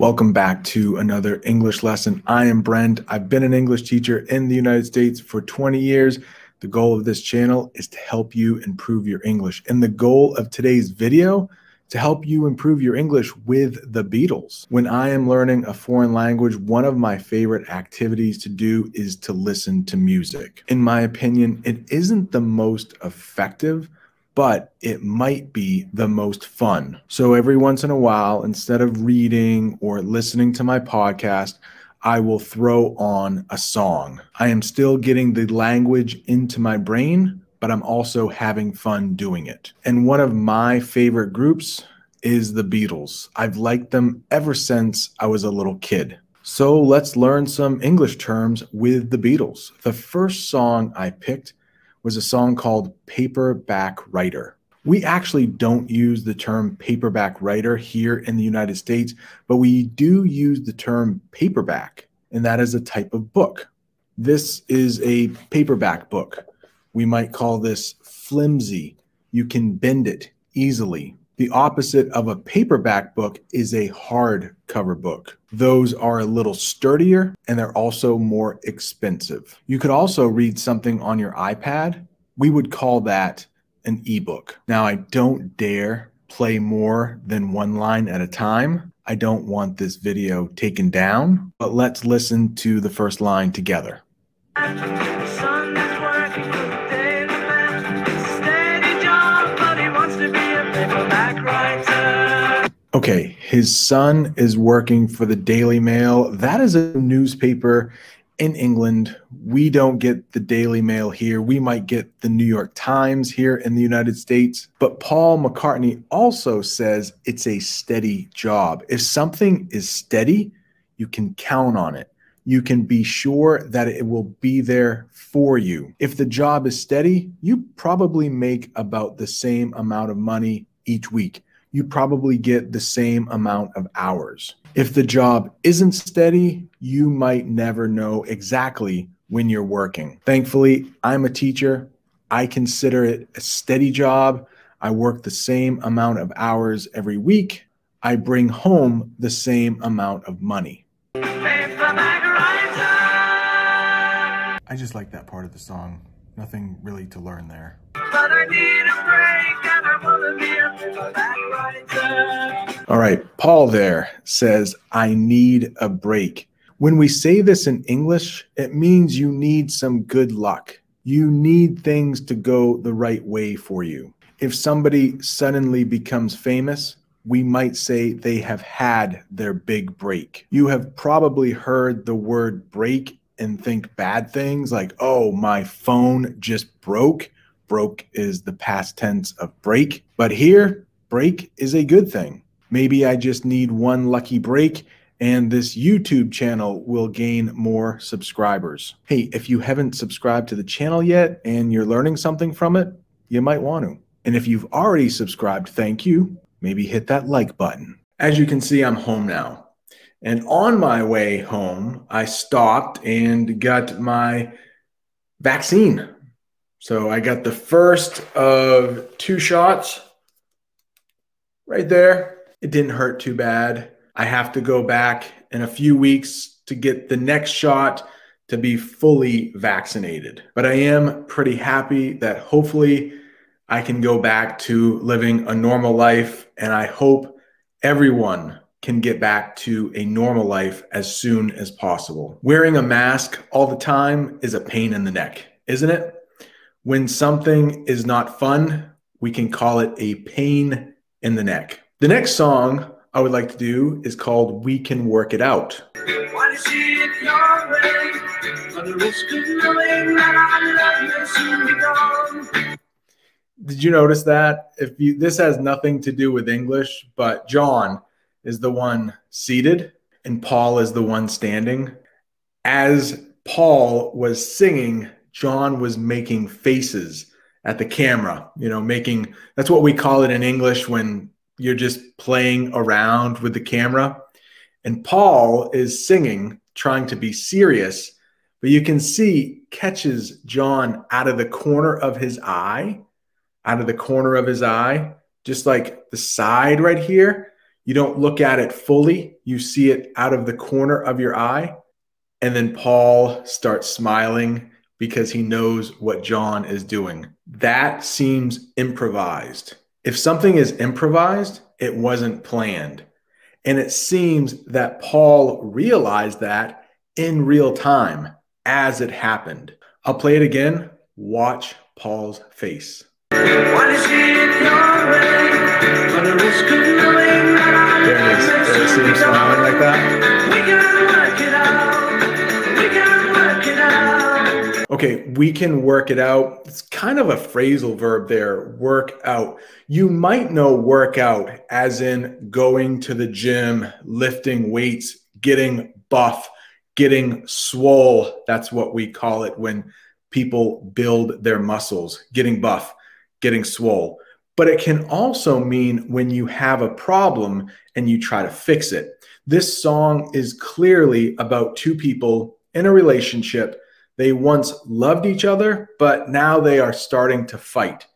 Welcome back to another English lesson. I am Brent. I've been an English teacher in the United States for 20 years. The goal of this channel is to help you improve your English. And the goal of today's video to help you improve your English with the Beatles. When I am learning a foreign language, one of my favorite activities to do is to listen to music. In my opinion, it isn't the most effective but it might be the most fun. So every once in a while, instead of reading or listening to my podcast, I will throw on a song. I am still getting the language into my brain, but I'm also having fun doing it. And one of my favorite groups is the Beatles. I've liked them ever since I was a little kid. So let's learn some English terms with the Beatles. The first song I picked was a song called Paperback Writer. We actually don't use the term paperback writer here in the United States, but we do use the term paperback, and that is a type of book. This is a paperback book. We might call this flimsy. You can bend it easily. The opposite of a paperback book is a hardcover book. Those are a little sturdier and they're also more expensive. You could also read something on your iPad. We would call that an ebook. Now, I don't dare play more than one line at a time. I don't want this video taken down, but let's listen to the first line together. Okay, his son is working for the Daily Mail. That is a newspaper in England. We don't get the Daily Mail here. We might get the New York Times here in the United States. But Paul McCartney also says it's a steady job. If something is steady, you can count on it. You can be sure that it will be there for you. If the job is steady, you probably make about the same amount of money each week you probably get the same amount of hours. If the job isn't steady, you might never know exactly when you're working. Thankfully, I'm a teacher. I consider it a steady job. I work the same amount of hours every week. I bring home the same amount of money. I just like that part of the song. Nothing really to learn there. All right, Paul there says, I need a break. When we say this in English, it means you need some good luck. You need things to go the right way for you. If somebody suddenly becomes famous, we might say they have had their big break. You have probably heard the word break and think bad things like, oh, my phone just broke. Broke is the past tense of break. But here, break is a good thing. Maybe I just need one lucky break and this YouTube channel will gain more subscribers. Hey, if you haven't subscribed to the channel yet and you're learning something from it, you might want to. And if you've already subscribed, thank you. Maybe hit that like button. As you can see, I'm home now. And on my way home, I stopped and got my vaccine. So I got the first of two shots right there. It didn't hurt too bad. I have to go back in a few weeks to get the next shot to be fully vaccinated. But I am pretty happy that hopefully I can go back to living a normal life. And I hope everyone can get back to a normal life as soon as possible. Wearing a mask all the time is a pain in the neck, isn't it? When something is not fun, we can call it a pain in the neck. The next song I would like to do is called We Can Work It Out. Did you notice that? If you this has nothing to do with English, but John is the one seated and Paul is the one standing. As Paul was singing, John was making faces at the camera, you know, making that's what we call it in English when you're just playing around with the camera. And Paul is singing, trying to be serious, but you can see catches John out of the corner of his eye, out of the corner of his eye, just like the side right here You don't look at it fully, you see it out of the corner of your eye. And then Paul starts smiling because he knows what John is doing. That seems improvised. If something is improvised, it wasn't planned. And it seems that Paul realized that in real time as it happened. I'll play it again. Watch Paul's face. There it is. There see him smiling like that. Okay, we can work it out. It's kind of a phrasal verb there, work out. You might know work out as in going to the gym, lifting weights, getting buff, getting swole. That's what we call it when people build their muscles, getting buff, getting swole. But it can also mean when you have a problem and you try to fix it. This song is clearly about two people in a relationship they once loved each other, but now they are starting to fight.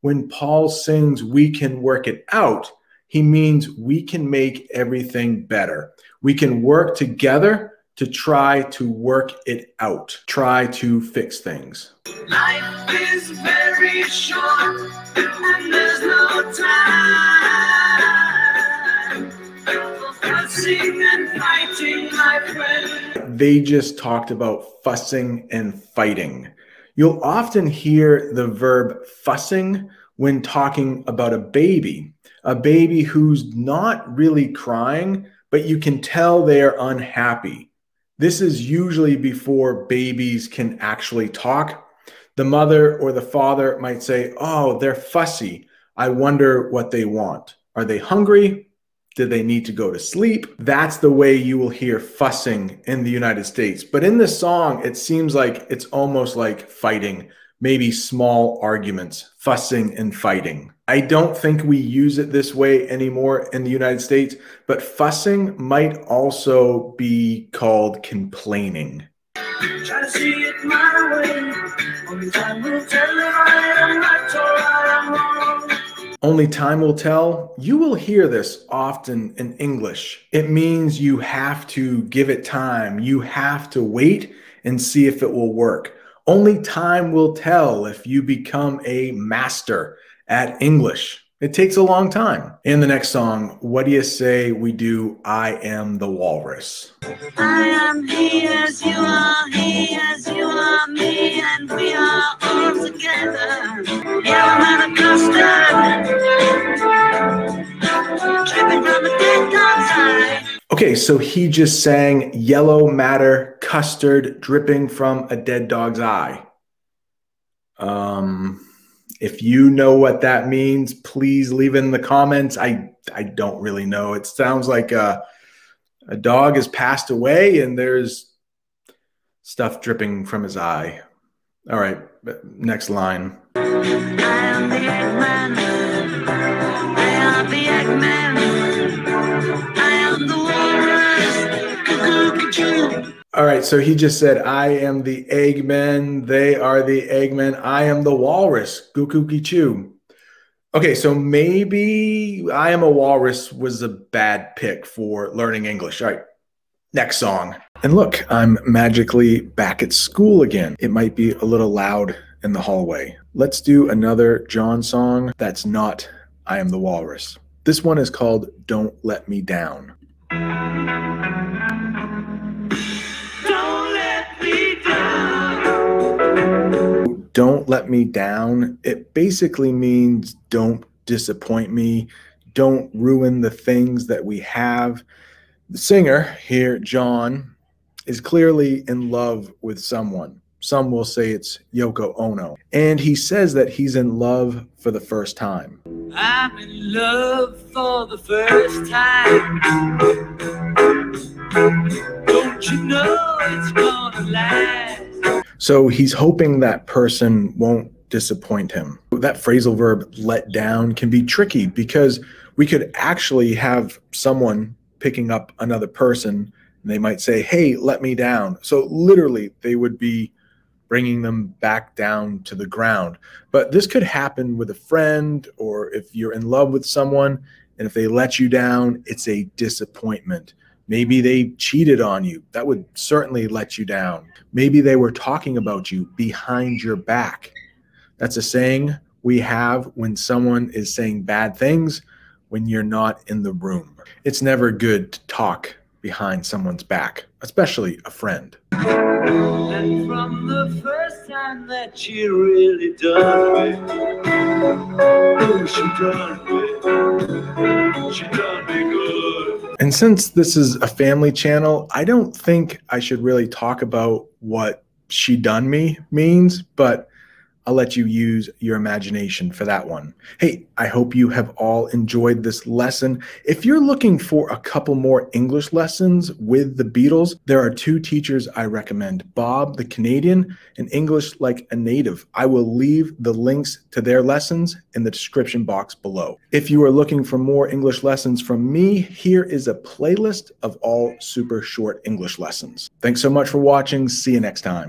When Paul sings, We can work it out, he means we can make everything better. We can work together to try to work it out, try to fix things. Life is very short, and there's no time and fighting, my friend they just talked about fussing and fighting. You'll often hear the verb fussing when talking about a baby, a baby who's not really crying, but you can tell they're unhappy. This is usually before babies can actually talk. The mother or the father might say, Oh, they're fussy. I wonder what they want. Are they hungry? Did they need to go to sleep? That's the way you will hear fussing in the United States. But in this song, it seems like it's almost like fighting, maybe small arguments, fussing and fighting. I don't think we use it this way anymore in the United States, but fussing might also be called complaining. Only time will tell. You will hear this often in English. It means you have to give it time. You have to wait and see if it will work. Only time will tell if you become a master at English. It takes a long time. In the next song, what do you say we do I am the walrus? I am he as you are, he as you are, me, and we are all together. Yellow man custard, dripping from a dead dog's eye. Okay, so he just sang Yellow Matter Custard dripping from a dead dog's eye. Um, if you know what that means, please leave in the comments. I I don't really know. It sounds like a, a dog has passed away and there's stuff dripping from his eye. All right, next line. All right, so he just said, I am the Eggman. They are the Eggman. I am the walrus. Gookuki Choo. Okay, so maybe I am a walrus was a bad pick for learning English. All right, next song. And look, I'm magically back at school again. It might be a little loud in the hallway. Let's do another John song that's not I Am the Walrus. This one is called Don't Let Me Down. Don't let me down, it basically means don't disappoint me, don't ruin the things that we have. The singer here, John, is clearly in love with someone. Some will say it's Yoko Ono. And he says that he's in love for the first time. I'm in love for the first time. Don't you know it's gonna last? So he's hoping that person won't disappoint him. That phrasal verb let down can be tricky because we could actually have someone picking up another person and they might say, Hey, let me down. So literally, they would be bringing them back down to the ground. But this could happen with a friend or if you're in love with someone And if they let you down, it's a disappointment. Maybe they cheated on you. That would certainly let you down. Maybe they were talking about you behind your back. That's a saying we have when someone is saying bad things when you're not in the room. It's never good to talk behind someone's back, especially a friend. And from the first time that she really done me, oh, she done me, she done me. Since this is a family channel, I don't think I should really talk about what she done me means, but I'll let you use your imagination for that one. Hey, I hope you have all enjoyed this lesson. If you're looking for a couple more English lessons with the Beatles, there are two teachers I recommend Bob the Canadian and English Like a Native. I will leave the links to their lessons in the description box below. If you are looking for more English lessons from me, here is a playlist of all super short English lessons. Thanks so much for watching. See you next time.